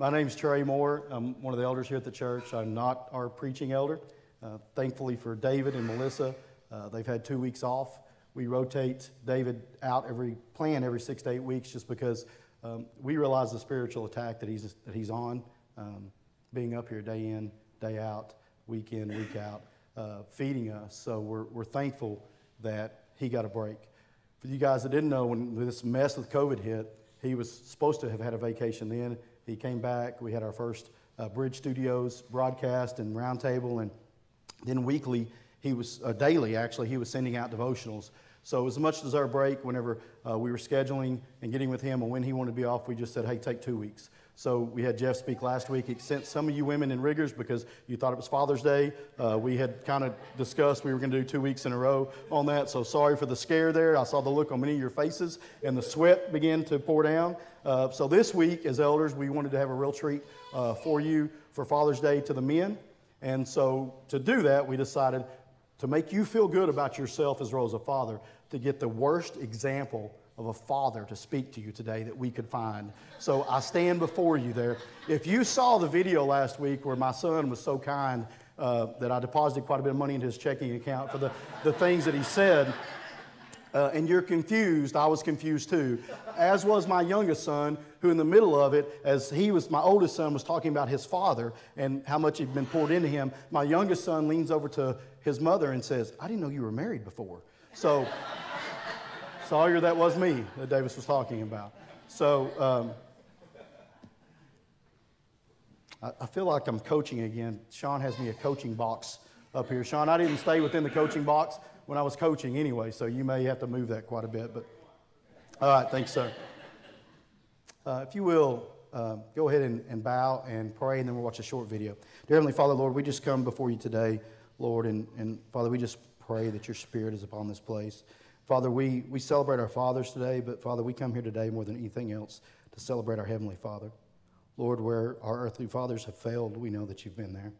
My name's Trae Moore. I'm one of the elders here at the church. I'm not our preaching elder. Uh, thankfully for David and Melissa, uh, they've had two weeks off. We rotate David out every plan every six to eight weeks just because um, we realize the spiritual attack that he's, that he's on, um, being up here day in, day out, week in, week out, uh, feeding us. So we're, we're thankful that he got a break. For you guys that didn't know, when this mess with COVID hit, he was supposed to have had a vacation then. He came back. We had our first uh, Bridge Studios broadcast and roundtable, and then weekly, he was uh, daily actually. He was sending out devotionals. So it was a much deserved break. Whenever uh, we were scheduling and getting with him, and when he wanted to be off, we just said, "Hey, take two weeks." So we had Jeff speak last week. He sent some of you women in riggers because you thought it was Father's Day. Uh, we had kind of discussed we were going to do two weeks in a row on that. So sorry for the scare there. I saw the look on many of your faces, and the sweat began to pour down. Uh, so this week, as elders, we wanted to have a real treat uh, for you for Father's Day to the men. And so to do that, we decided to make you feel good about yourself as well as a father, to get the worst example of a father to speak to you today that we could find. So I stand before you there. If you saw the video last week where my son was so kind uh, that I deposited quite a bit of money into his checking account for the, the things that he said, uh, and you're confused, I was confused too. As was my youngest son, who in the middle of it, as he was, my oldest son was talking about his father and how much he'd been poured into him, my youngest son leans over to his mother and says, I didn't know you were married before. So, Sawyer, that was me that Davis was talking about. So, um, I, I feel like I'm coaching again. Sean has me a coaching box up here. Sean, I didn't stay within the coaching box when I was coaching anyway, so you may have to move that quite a bit. But all right, thanks, sir. Uh, if you will, uh, go ahead and, and, bow and pray, and then we'll watch a short video. Dear Heavenly Father, Lord, we just come before you today, Lord, and, and Father, we just pray that your Spirit is upon this place. Father, we, we celebrate our fathers today, but Father, we come here today more than anything else to celebrate our Heavenly Father. Lord, where our earthly fathers have failed, we know that you've been there.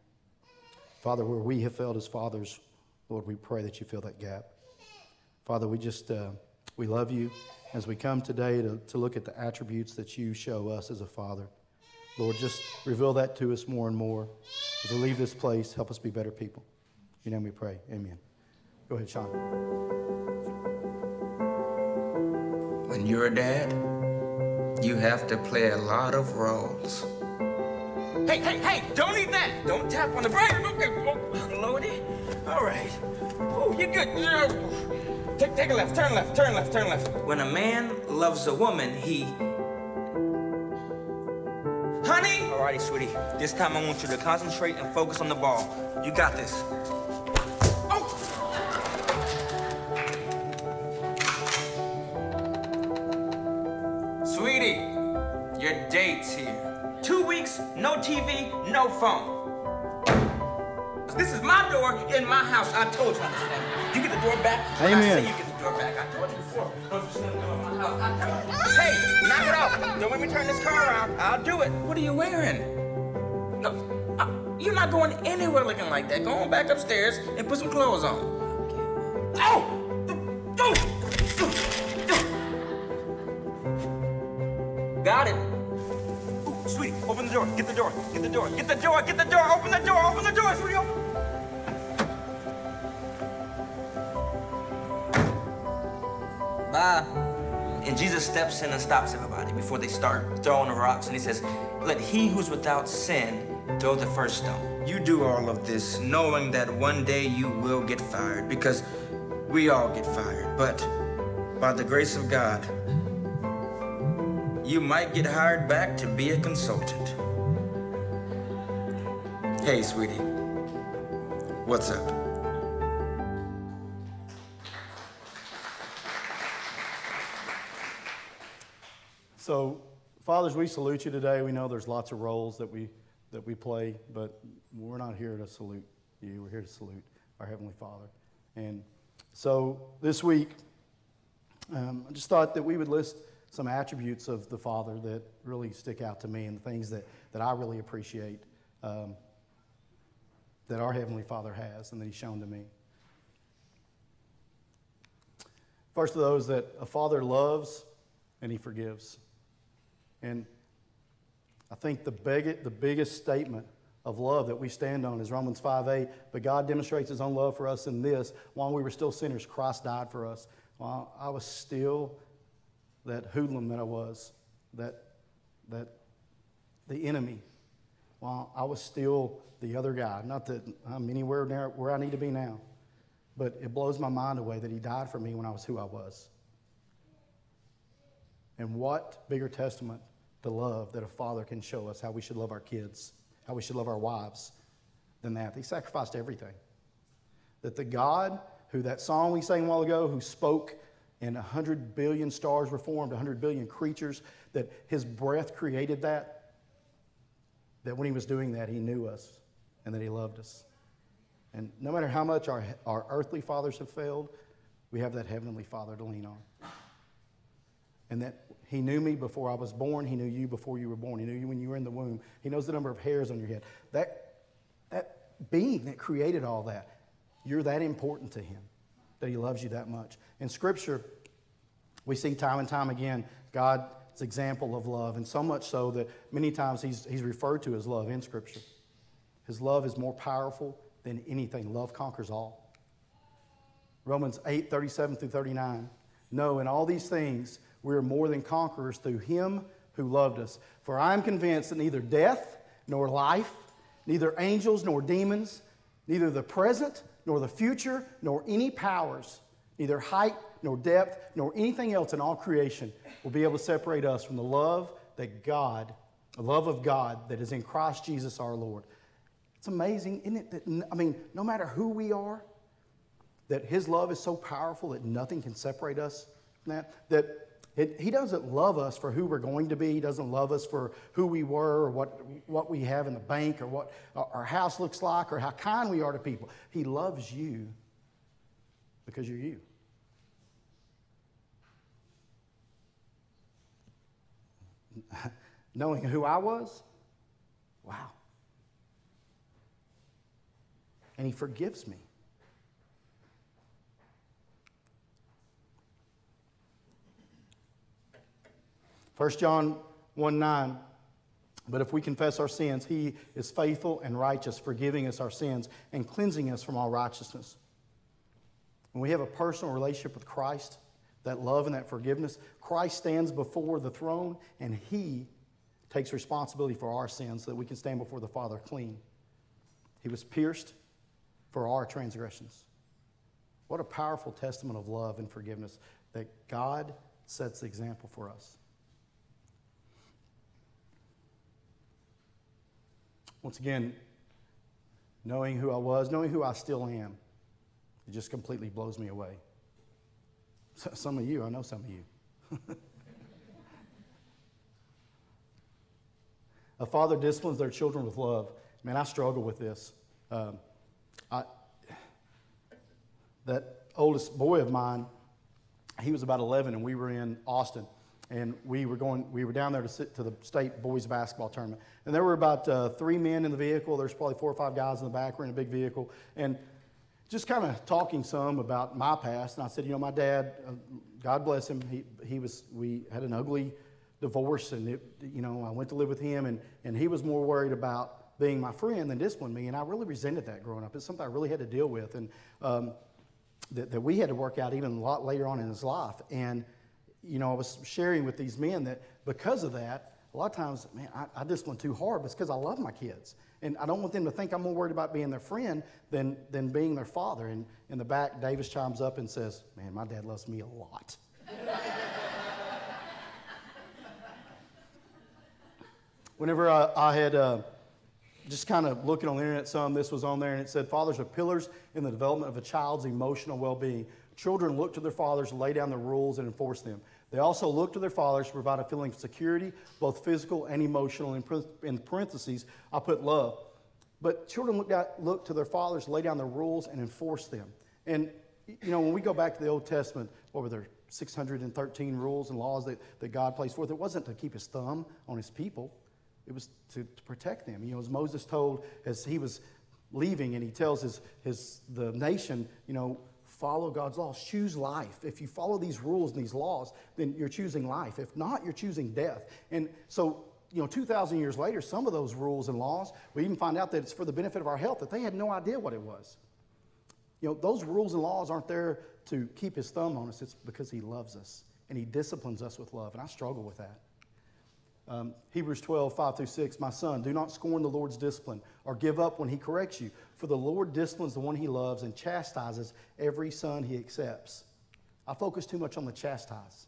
Father, where we have failed as fathers, Lord, we pray that you fill that gap. Father, we just, uh, we love you as we come today to, to look at the attributes that you show us as a father. Lord, just reveal that to us more and more. As we leave this place, help us be better people. In your name we pray. Amen. Go ahead, Sean. When you're a dad, you have to play a lot of roles. Hey, hey, hey, don't eat that! Don't tap on the brake! Okay, oh, Lordy. All right. Oh, you're good. Take, take a left, turn left, turn left, turn left. When a man loves a woman, he. Honey! Alrighty, sweetie. This time I want you to concentrate and focus on the ball. You got this. No TV, no phone. This is my door in my house. I told you. You get the door back. Amen. I you get the door back. I told you before. Don't you slam the door in my house. Hey, knock it off. Don't let me turn this car around. I'll do it. What are you wearing? No, I, you're not going anywhere looking like that. Go on back upstairs and put some clothes on. Oh! Got it. Open the door. Get the door. Get the door. Get the door. Get the door. Open the door. Open the door. Sweetie. Bye. And Jesus steps in and stops everybody before they start throwing the rocks. And he says, Let he who's without sin throw the first stone. You do all of this knowing that one day you will get fired because we all get fired. But by the grace of God, you might get hired back to be a consultant. Hey, sweetie. What's up? So, fathers, we salute you today. We know there's lots of roles that we that we play, but we're not here to salute you. We're here to salute our heavenly Father. And so, this week, um, I just thought that we would list some attributes of the Father that really stick out to me and the things that, that I really appreciate um, that our Heavenly Father has and that He's shown to me. First of those, that a father loves and he forgives. And I think the, big, the biggest statement of love that we stand on is Romans 5 8. But God demonstrates his own love for us in this while we were still sinners, Christ died for us. While I was still that hoodlum that I was, that, that the enemy, while I was still the other guy. Not that I'm anywhere near where I need to be now, but it blows my mind away that he died for me when I was who I was. And what bigger testament to love that a father can show us how we should love our kids, how we should love our wives than that? He sacrificed everything. That the God who that song we sang a while ago, who spoke and 100 billion stars were formed, 100 billion creatures, that his breath created that, that when he was doing that, he knew us and that he loved us. And no matter how much our, our earthly fathers have failed, we have that heavenly father to lean on. And that he knew me before I was born. He knew you before you were born. He knew you when you were in the womb. He knows the number of hairs on your head. That, that being that created all that, you're that important to him, that he loves you that much. In Scripture, we see time and time again God's example of love, and so much so that many times he's, he's referred to as love in Scripture. His love is more powerful than anything. Love conquers all. Romans 8 37 through 39. No, in all these things, we are more than conquerors through him who loved us. For I am convinced that neither death nor life, neither angels nor demons, neither the present nor the future, nor any powers, neither height nor depth, nor anything else in all creation will be able to separate us from the love that God, the love of God that is in Christ Jesus our Lord. It's amazing, isn't it? That, I mean, no matter who we are, that His love is so powerful that nothing can separate us from that. That it, he doesn't love us for who we're going to be. He doesn't love us for who we were or what, what we have in the bank or what our house looks like or how kind we are to people. He loves you because you're you. Knowing who I was, wow. And He forgives me. 1 John 1 9. But if we confess our sins, he is faithful and righteous, forgiving us our sins and cleansing us from all righteousness. When we have a personal relationship with Christ, that love and that forgiveness, Christ stands before the throne and he takes responsibility for our sins so that we can stand before the Father clean. He was pierced for our transgressions. What a powerful testament of love and forgiveness that God sets the example for us. Once again, knowing who I was, knowing who I still am, it just completely blows me away. Some of you, I know some of you. a father disciplines their children with love. Man, I struggle with this. Um, I, that oldest boy of mine, he was about 11, and we were in Austin and we were going we were down there to sit to the state boys basketball tournament and there were about uh, three men in the vehicle there's probably four or five guys in the back we're in a big vehicle and just kind of talking some about my past. And i said you know my dad uh, god bless him. He, he was we had an ugly divorce and it, you know i went to live with him and, and he was more worried about being my friend than disciplining me. And i really resented that growing up. It's something i really had to deal with and um, that, that we had to work out even a lot later on in his life. And you know, I was sharing with these men that because of that, a lot of times, man, I, I discipline too hard, but it's because I love my kids. And I don't want them to think I'm more worried about being their friend than, than being their father. And in the back, Davis chimes up and says, Man, my dad loves me a lot. Whenever I, I had uh, just kind of looking on the internet some, this was on there, and it said, Fathers are pillars in the development of a child's emotional well being. Children look to their fathers lay down the rules and enforce them. They also look to their fathers to provide a feeling of security, both physical and emotional. In parentheses, I put love. But children look, at, look to their fathers lay down the rules and enforce them. And, you know, when we go back to the Old Testament, what were there, 613 rules and laws that, that God placed forth? It wasn't to keep his thumb on his people, it was to, to protect them. You know, as Moses told, as he was leaving and he tells his, his, the nation, you know, follow God's laws. Choose life. If you follow these rules and these laws, then you're choosing life. If not, you're choosing death. And so you know, 2,000 years later, some of those rules and laws, we even find out that it's for the benefit of our health, that they had no idea what it was. You know, those rules and laws aren't there to keep his thumb on us, it's because he loves us and he disciplines us with love. And I struggle with that. Um, Hebrews 12, 5 through 6. My son, do not scorn the Lord's discipline or give up when he corrects you, for the Lord disciplines the one he loves and chastises every son he accepts. I focus too much on the chastise.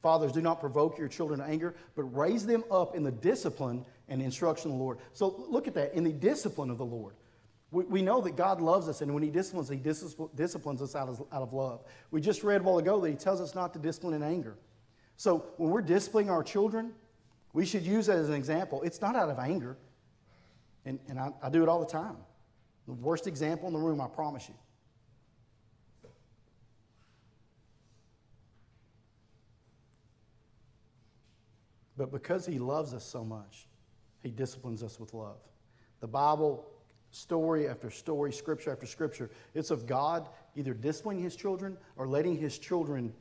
Fathers, do not provoke your children to anger, but raise them up in the discipline and instruction of the Lord. So look at that in the discipline of the Lord. We, we know that God loves us, and when He disciplines, He disciplines us out of, out of love. We just read a while ago that He tells us not to discipline in anger. So when we're disciplining our children, we should use that as an example. It's not out of anger, and, and I, I do it all the time. The worst example in the room, I promise you. But because he loves us so much, he disciplines us with love. The Bible, story after story, scripture after scripture, it's of God either disciplining his children or letting his children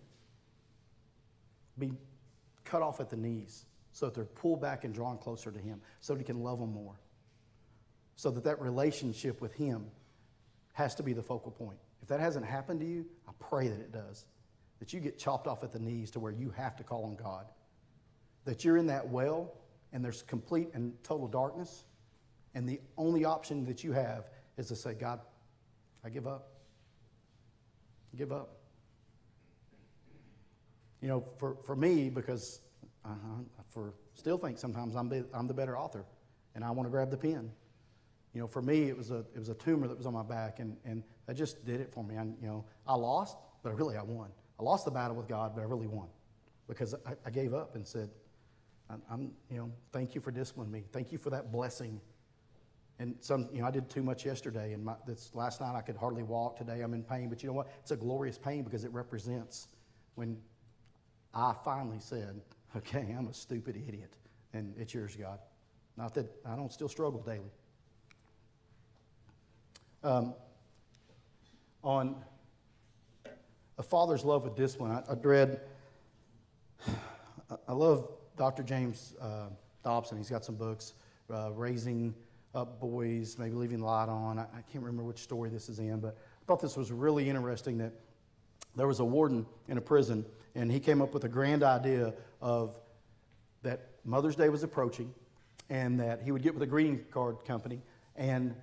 be cut off at the knees so that they're pulled back and drawn closer to him so that he can love them more. So that that relationship with him has to be the focal point. If that hasn't happened to you, I pray that it does. That you get chopped off at the knees to where you have to call on God that you're in that well and there's complete and total darkness, and the only option that you have is to say, God, I give up. Give up. You know, for, for me, because uh for still think sometimes I'm, be, I'm the better author, and I want to grab the pen. You know, for me, it was a, it was a tumor that was on my back, and, and that just did it for me. I, you know, I lost, but I really I won. I lost the battle with God, but I really won because I, I gave up and said, I'm, you know, thank you for disciplining me. Thank you for that blessing. And some, you know, I did too much yesterday, and my, this last night I could hardly walk. Today I'm in pain, but you know what? It's a glorious pain because it represents when I finally said, "Okay, I'm a stupid idiot, and it's yours, God." Not that I don't still struggle daily. Um, on a father's love with discipline, I, I read. I love Dr. James uh, Dobson, he's got some books, uh, Raising Up Boys, maybe Leaving the Light On. I, I, can't remember which story this is in, but I thought this was really interesting that there was a warden in a prison, and he came up with a grand idea of that Mother's Day was approaching, and that he would get with a greeting card company and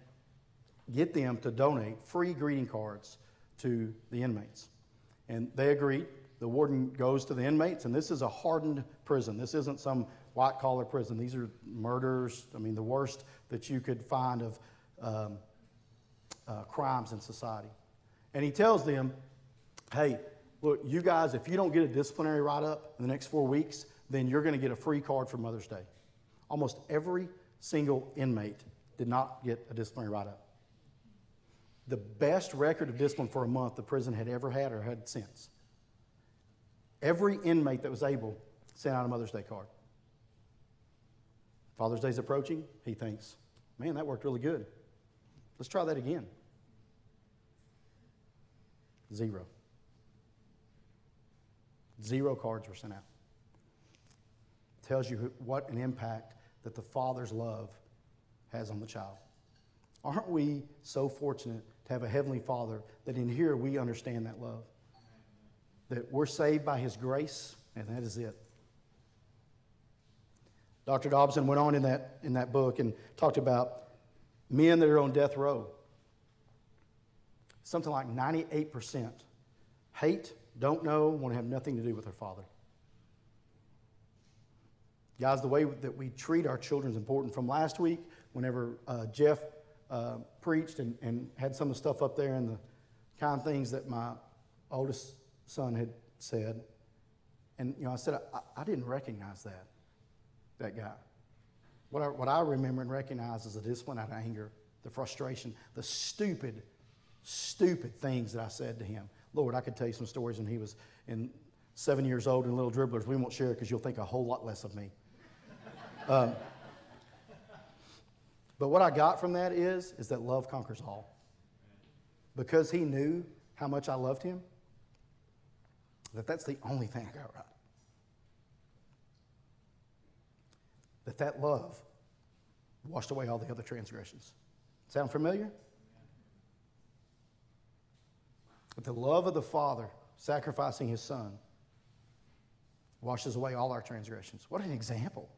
get them to donate free greeting cards to the inmates. And they agreed. The warden goes to the inmates, and this is a hardened prison. This isn't some white collar prison. These are murders, I mean, the worst that you could find of um, uh, crimes in society. And he tells them, hey, look, you guys, if you don't get a disciplinary write up in the next four weeks, then you're going to get a free card for Mother's Day. Almost every single inmate did not get a disciplinary write up. The best record of discipline for a month the prison had ever had or had since. Every inmate that was able sent out a Mother's Day card. Father's Day's approaching. He thinks, man, that worked really good. Let's try that again. Zero. Zero cards were sent out. Tells you what an impact that the father's love has on the child. Aren't we so fortunate to have a heavenly father that in here we understand that love? That we're saved by his grace, and that is it. Dr. Dobson went on in that, in that book and talked about men that are on death row. Something like 98% hate, don't know, want to have nothing to do with their father. Guys, the way that we treat our children is important. From last week, whenever uh, Jeff uh, preached and, and had some of the stuff up there and the kind things that my oldest son had said, and you know, I said I, I didn't recognize that that guy. What I, what I remember and recognize is the discipline out of anger, the frustration, the stupid, stupid things that I said to him. Lord, I could tell you some stories when he was in seven years old and little dribblers. We won't share because you'll think a whole lot less of me. um, but what I got from that is, is that love conquers all. Because he knew how much I loved him, that that's the only thing I got right. that that love washed away all the other transgressions. Sound familiar? But the love of the Father sacrificing his Son washes away all our transgressions. What an example.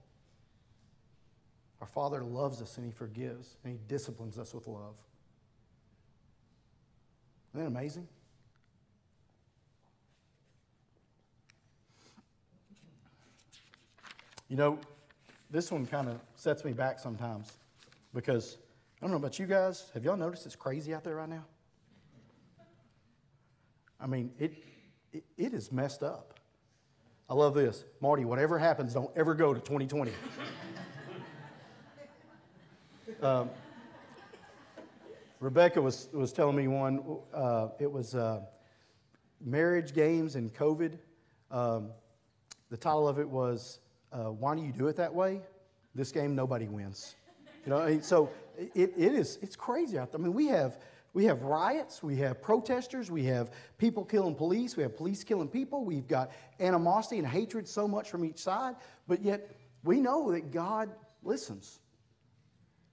Our Father loves us and He forgives and He disciplines us with love. Isn't that amazing? You know, this one kind of sets me back sometimes because I don't know about you guys. Have y'all noticed it's crazy out there right now? I mean, it, it, it is messed up. I love this. Marty, whatever happens, don't ever go to 2020. um, Rebecca was, was telling me one, uh, it was uh, Marriage Games and COVID. Um, the title of it was, uh, Why Do You Do It That Way? This game, nobody wins. You know, so it, it is, it's crazy out there. I mean, we have, we have riots, we have protesters, we have people killing police, we have police killing people, we've got animosity and hatred so much from each side, but yet we know that God listens.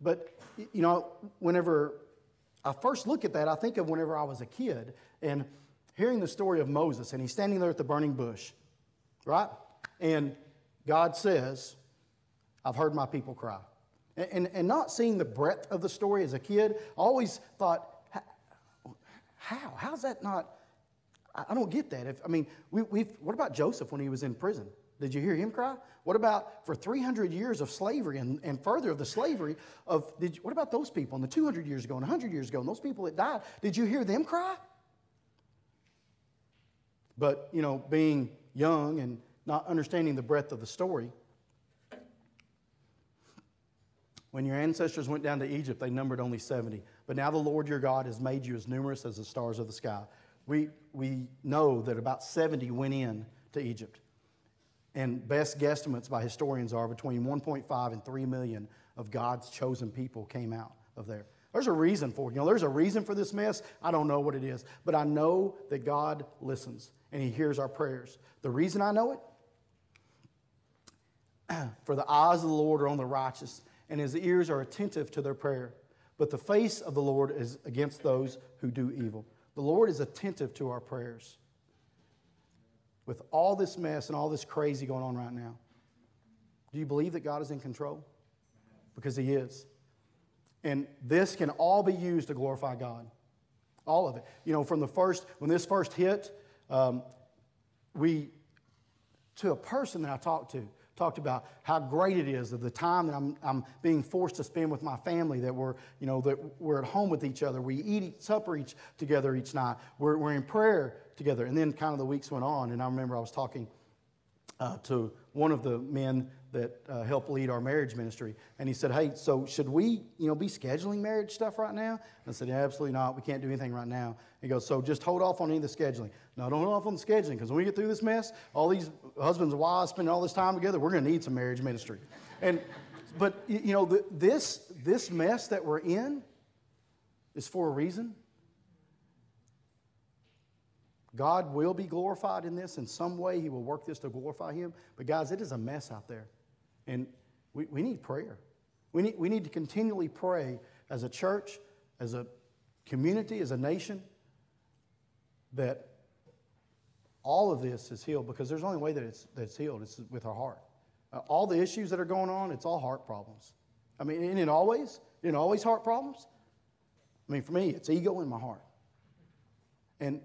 But, you know, whenever I first look at that, I think of whenever I was a kid and hearing the story of Moses, and he's standing there at the burning bush, right? And God says, I've heard my people cry. And, and, and not seeing the breadth of the story as a kid, I always thought, how? How's that not? I don't get that. If, I mean, we, we've, what about Joseph when he was in prison? Did you hear him cry? What about for 300 years of slavery and, and further of the slavery of, did you, what about those people and the 200 years ago and 100 years ago and those people that died? Did you hear them cry? But, you know, being young and not understanding the breadth of the story, when your ancestors went down to Egypt, they numbered only 70. But now the Lord your God has made you as numerous as the stars of the sky. We, we know that about 70 went in to Egypt. And best guesstimates by historians are between 1.5 and 3 million of God's chosen people came out of there. There's a reason for it. You know, there's a reason for this mess. I don't know what it is, but I know that God listens and He hears our prayers. The reason I know it, for the eyes of the Lord are on the righteous, and His ears are attentive to their prayer. But the face of the Lord is against those who do evil. The Lord is attentive to our prayers. With all this mess and all this crazy going on right now, do you believe that God is in control? Because He is. And this can all be used to glorify God. All of it. You know, from the first, when this first hit, um, we, to a person that I talked to, talked about how great it is of the time that I'm, I'm being forced to spend with my family, that we're, you know, that we're at home with each other. We eat supper each, together each night. We're, we're in prayer together. And then kind of the weeks went on, and I remember I was talking uh, to one of the men that uh, help lead our marriage ministry, and he said, "Hey, so should we, you know, be scheduling marriage stuff right now?" And I said, yeah, "Absolutely not. We can't do anything right now." He goes, "So just hold off on any of the scheduling." No, don't hold off on the scheduling because when we get through this mess, all these husbands and wives spending all this time together, we're going to need some marriage ministry. And but you know, the, this this mess that we're in is for a reason. God will be glorified in this in some way. He will work this to glorify Him. But, guys, it is a mess out there. And we, we need prayer. We need, we need to continually pray as a church, as a community, as a nation, that all of this is healed because there's only way that it's, that it's healed. It's with our heart. Uh, all the issues that are going on, it's all heart problems. I mean, isn't it always? Isn't it always heart problems? I mean, for me, it's ego in my heart. And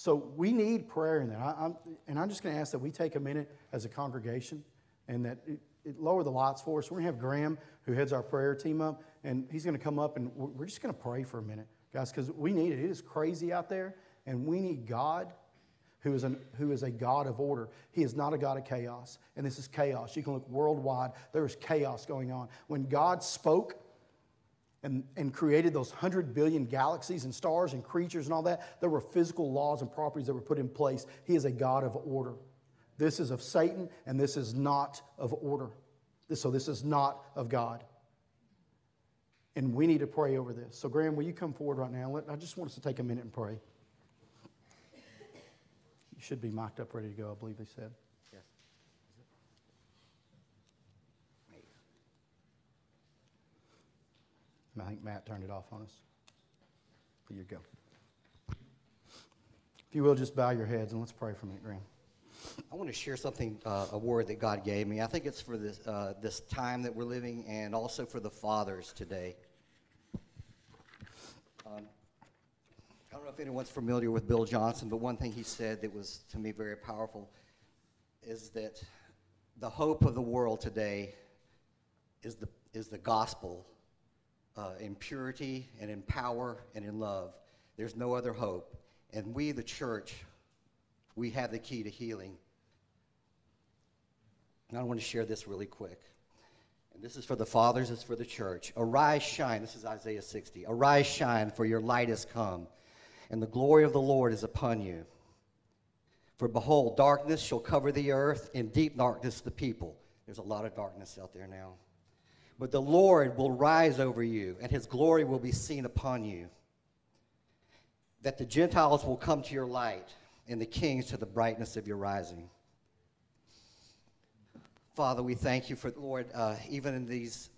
so we need prayer in that. I, I'm, and I'm just going to ask that we take a minute as a congregation and that it, it lower the lights for us. We're going to have Graham, who heads our prayer team up, and he's going to come up and we're just going to pray for a minute, guys, because we need it. It is crazy out there, and we need God. Who is, an, who is a God of order. He is not a God of chaos. And this is chaos. You can look worldwide, there is chaos going on. When God spoke, and, and created those 100 billion galaxies and stars and creatures and all that, there were physical laws and properties that were put in place. He is a God of order. This is of Satan, and this is not of order. So, this is not of God. And we need to pray over this. So, Graham, will you come forward right now? I just want us to take a minute and pray. You should be mocked up, ready to go, I believe they said. I think Matt turned it off on us. Here you go. If you will, just bow your heads and let's pray for a minute, Graham. I want to share something, uh, a word that God gave me. I think it's for this, uh, this time that we're living and also for the fathers today. Um, I don't know if anyone's familiar with Bill Johnson, but one thing he said that was to me very powerful is that the hope of the world today is the, is the gospel uh, in purity and in power and in love. There's no other hope. And we, the church, we have the key to healing. And I want to share this really quick. And this is for the fathers, it's for the church. Arise, shine. This is Isaiah 60. Arise, shine, for your light has come, and the glory of the Lord is upon you. For behold, darkness shall cover the earth, and deep darkness the people. There's a lot of darkness out there now. But the Lord will rise over you, and his glory will be seen upon you. That the Gentiles will come to your light, and the kings to the brightness of your rising. Father, we thank you for, Lord, uh, even in these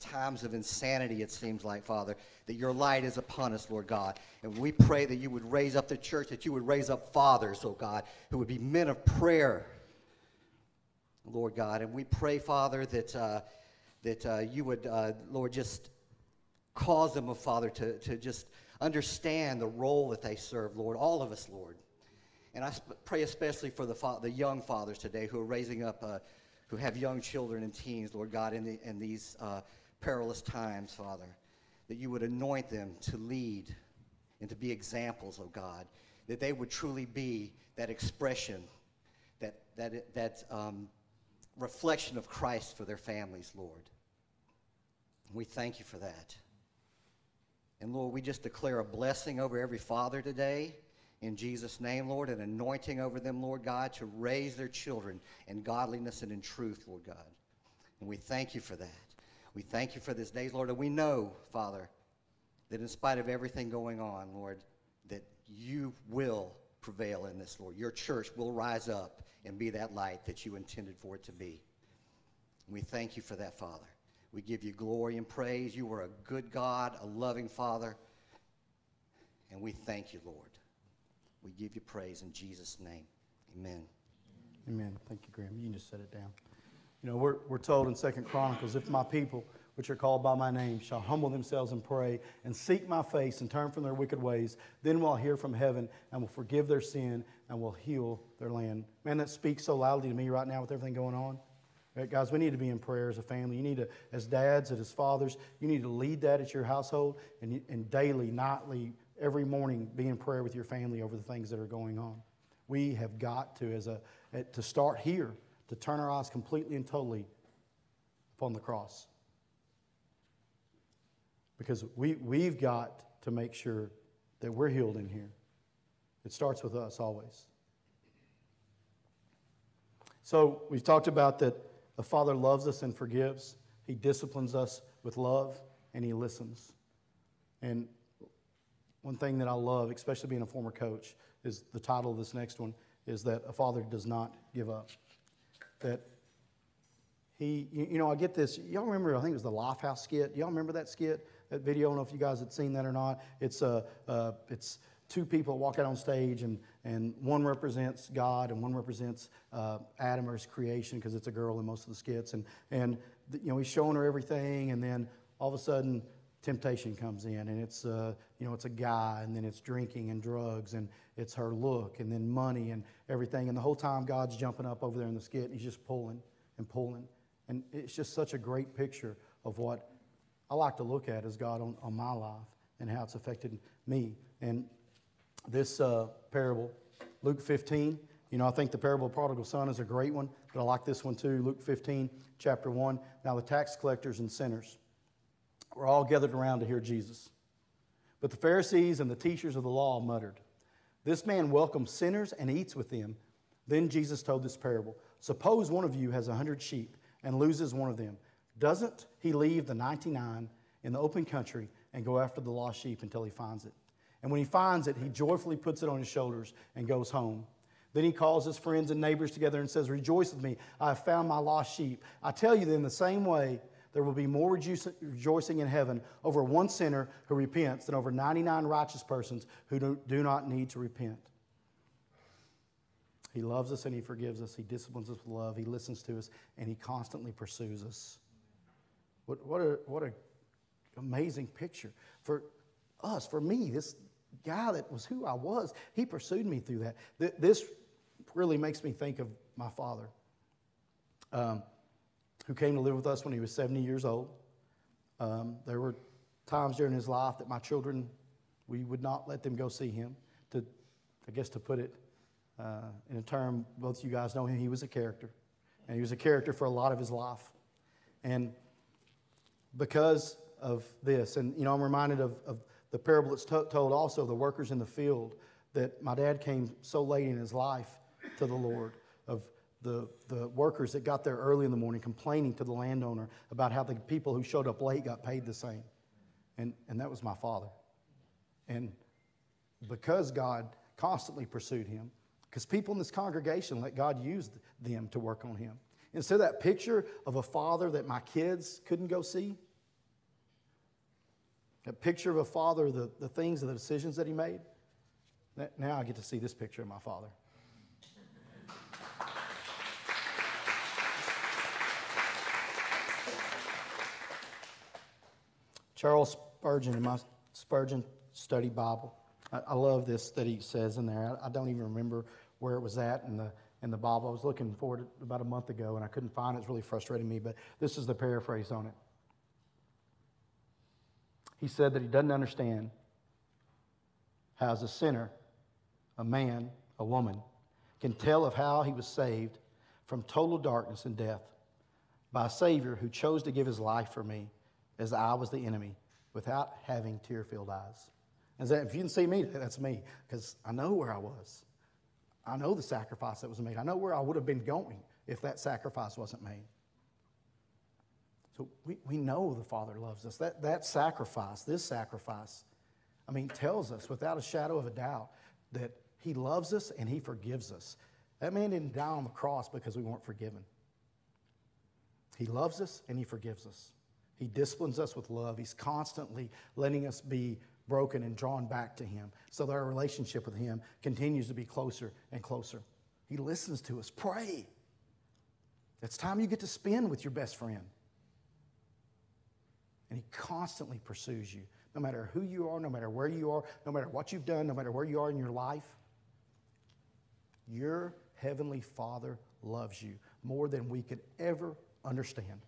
times of insanity, it seems like, Father, that your light is upon us, Lord God. And we pray that you would raise up the church, that you would raise up fathers, oh God, who would be men of prayer, Lord God. And we pray, Father, that. Uh, that uh, you would, uh, Lord, just cause them, oh Father, to, to just understand the role that they serve, Lord, all of us, Lord. And I sp- pray especially for the, fa- the young fathers today who are raising up, uh, who have young children and teens, Lord God, in, the, in these uh, perilous times, Father, that you would anoint them to lead and to be examples, oh God, that they would truly be that expression, that, that, that um, reflection of Christ for their families, Lord. We thank you for that. And Lord, we just declare a blessing over every father today in Jesus' name, Lord, an anointing over them, Lord God, to raise their children in godliness and in truth, Lord God. And we thank you for that. We thank you for this day, Lord. And we know, Father, that in spite of everything going on, Lord, that you will prevail in this, Lord. Your church will rise up and be that light that you intended for it to be. And we thank you for that, Father. We give you glory and praise. You are a good God, a loving Father. And we thank you, Lord. We give you praise in Jesus' name. Amen. Amen. Thank you, Graham. You can just set it down. You know, we're, we're told in Second Chronicles, if my people, which are called by my name, shall humble themselves and pray and seek my face and turn from their wicked ways, then will I hear from heaven and will forgive their sin and will heal their land. Man, that speaks so loudly to me right now with everything going on. Right, guys, we need to be in prayer as a family. You need to, as dads and as fathers, you need to lead that at your household and, and daily, nightly, every morning be in prayer with your family over the things that are going on. We have got to, as a, to start here, to turn our eyes completely and totally upon the cross. Because we, we've got to make sure that we're healed in here. It starts with us always. So we've talked about that the Father loves us and forgives. He disciplines us with love and He listens. And one thing that I love, especially being a former coach, is the title of this next one is that a father does not give up. That he, you know, I get this. Y'all remember? I think it was the Lifehouse skit. Y'all remember that skit, that video? I don't know if you guys had seen that or not. It's uh, uh, it's two people walk out on stage, and, and one represents God and one represents uh, Adam or his creation because it's a girl in most of the skits. And, and you know, he's showing her everything, and then all of a sudden, temptation comes in, and it's, uh, you know, it's a guy, and then it's drinking and drugs, and it's her look, and then money and everything. And the whole time, God's jumping up over there in the skit, he's just pulling and pulling. And it's just such a great picture of what I like to look at as God on, on my life and how it's affected me. And this uh, parable, Luke 15. You know, I think the parable of the prodigal son is a great one, but I like this one too. Luke 15, chapter 1. Now, the tax collectors and sinners were all gathered around to hear Jesus. But the Pharisees and the teachers of the law muttered, This man welcomes sinners and eats with them. Then Jesus told this parable Suppose one of you has a hundred sheep and loses one of them. Doesn't he leave the 99 in the open country and go after the lost sheep until he finds it? And when he finds it, he joyfully puts it on his shoulders and goes home. Then he calls his friends and neighbors together and says, Rejoice with me, I have found my lost sheep. I tell you, then, the same way, there will be more rejoicing in heaven over one sinner who repents than over 99 righteous persons who do, do not need to repent. He loves us and He forgives us. He disciplines us with love. He listens to us and He constantly pursues us. What, what a what a amazing picture for us, for me, this guy that was who I was. He pursued me through that. Th- This really makes me think of my father, um, who came to live with us when he was 70 years old. Um, there were times during his life that my children, we would not let them go see him. To, I guess, to put it uh, in a term, both you guys know him. He was a character, and he was a character for a lot of his life. And because of this, and you know, I'm reminded of, of the parable that's to- told also the workers in the field that my dad came so late in his life to the Lord, of the, the workers that got there early in the morning complaining to the landowner about how the people who showed up late got paid the same. And, and that was my father. And because God constantly pursued him, because people in this congregation let God use them to work on him. And so that picture of a father that my kids couldn't go see, that picture of a father, the, the things and the decisions that he made, now I get to see this picture of my father. Charles Spurgeon in my Spurgeon Study Bible. I, I love this that he says in there. I, I don't even remember where it was at in the in the Bible. I was looking for it about a month ago and I couldn't find it. It's really frustrating me, but this is the paraphrase on it. He said that he doesn't understand how, a sinner, a man, a woman, can tell of how he was saved from total darkness and death by a Savior who chose to give his life for me as I was the enemy without having tear filled eyes. And if you can see me, that's me, because I know where I was. I know the sacrifice that was made. I know where I would have been going if that sacrifice wasn't made. So we, we know the Father loves us. That, that sacrifice, this sacrifice, I mean, tells us without a shadow of a doubt that He loves us and He forgives us. That man didn't die on the cross because we weren't forgiven. He loves us and He forgives us. He disciplines us with love. He's constantly letting us be broken and drawn back to Him so that our relationship with Him continues to be closer and closer. He listens to us. Pray. It's time you get to spend with your best friend. And He constantly pursues you, no matter who you are, no matter where you are, no matter what you've done, no matter where you are in your life. Your Heavenly Father loves you more than we could ever understand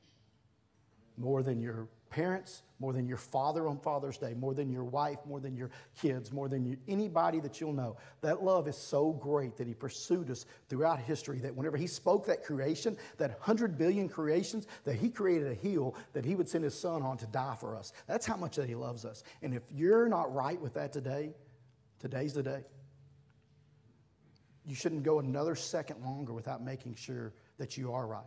more than your parents, more than your father on Father's Day, more than your wife, more than your kids, more than you, anybody that you'll know. That love is so great that He pursued us throughout history that whenever He spoke that creation, that 100 billion creations, that He created a hill that He would send His Son on to die for us. That's how much that He loves us. And if you're not right with that today, today's the day. You shouldn't go another second longer without making sure that you are right.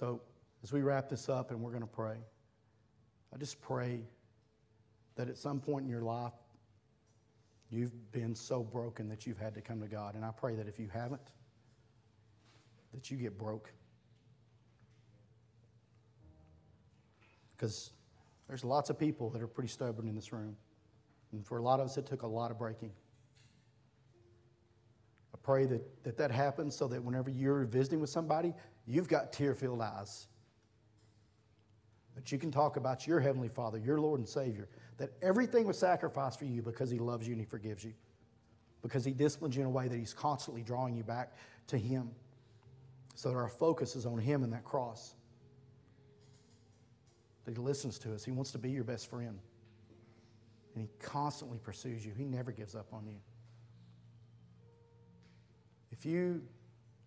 So, as we wrap this up and we're going to pray, I just pray that at some point in your life, you've been so broken that you've had to come to God. And I pray that if you haven't, that you get broke. Because there's lots of people that are pretty stubborn in this room. And for a lot of us, it took a lot of breaking. I pray that, that that happens so that whenever you're visiting with somebody, you've got tear filled eyes. That you can talk about your Heavenly Father, your Lord and Savior, that everything was sacrificed for you because He loves you and He forgives you, because He disciplines you in a way that He's constantly drawing you back to Him, so that our focus is on Him and that cross. That He listens to us, He wants to be your best friend, and He constantly pursues you, He never gives up on you. If you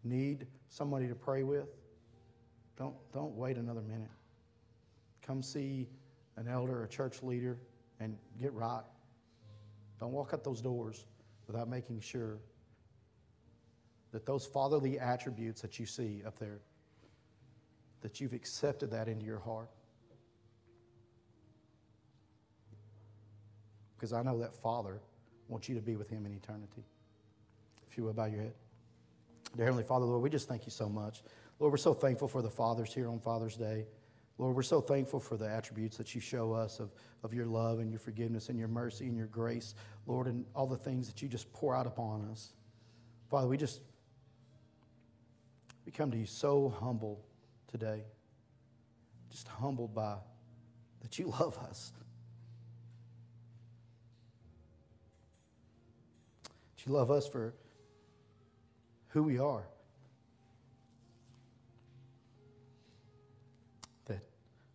need somebody to pray with, don't, don't wait another minute. Come see an elder a church leader and get right. Don't walk out those doors without making sure that those fatherly attributes that you see up there, that you've accepted that into your heart. Because I know that Father wants you to be with Him in eternity. If you will, bow your head. Dear Heavenly Father, Lord, we just thank you so much. Lord, we're so thankful for the fathers here on Father's Day. Lord, we're so thankful for the attributes that you show us of, of your love and your forgiveness and your mercy and your grace, Lord, and all the things that you just pour out upon us. Father, we just we come to you so humble today, just humbled by that you love us. That you love us for who we are. That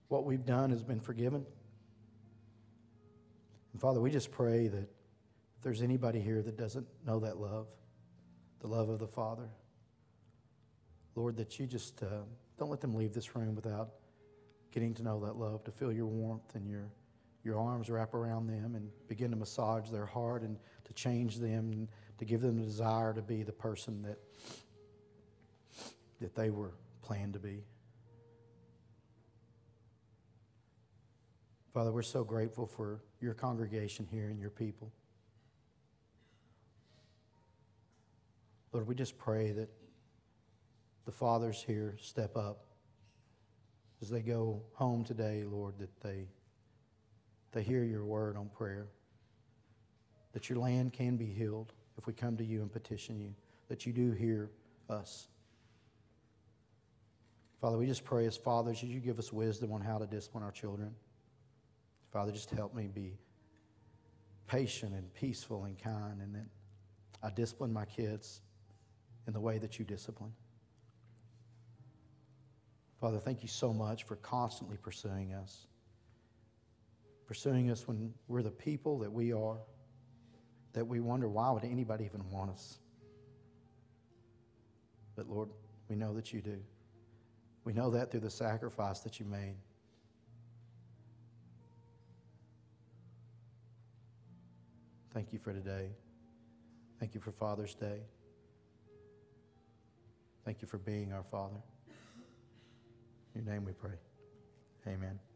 what we've done has been forgiven. And Father, we just pray that if there's anybody here that doesn't know that love, the love of the Father, Lord, that you just uh, don't let them leave this room without getting to know that love, to feel your warmth and your, your arms wrap around them and begin to massage their heart and to change them and to give them the desire to be the person that, that they were planned to be. Father, we're so grateful for your congregation here and your people. Lord, we just pray that the fathers here step up as they go home today, Lord, that they, they hear your word on prayer, that your land can be healed if we come to you and petition you, that you do hear us. Father, we just pray as fathers, you give us wisdom on how to discipline our children. Father, just help me be patient and peaceful and kind, and that I discipline my kids in the way that you discipline. Father, thank you so much for constantly pursuing us. Pursuing us when we're the people that we are, that we wonder why would anybody even want us? But Lord, we know that you do. We know that through the sacrifice that you made. Thank you for today. Thank you for Father's Day. Thank you for being our Father. In your name we pray. Amen.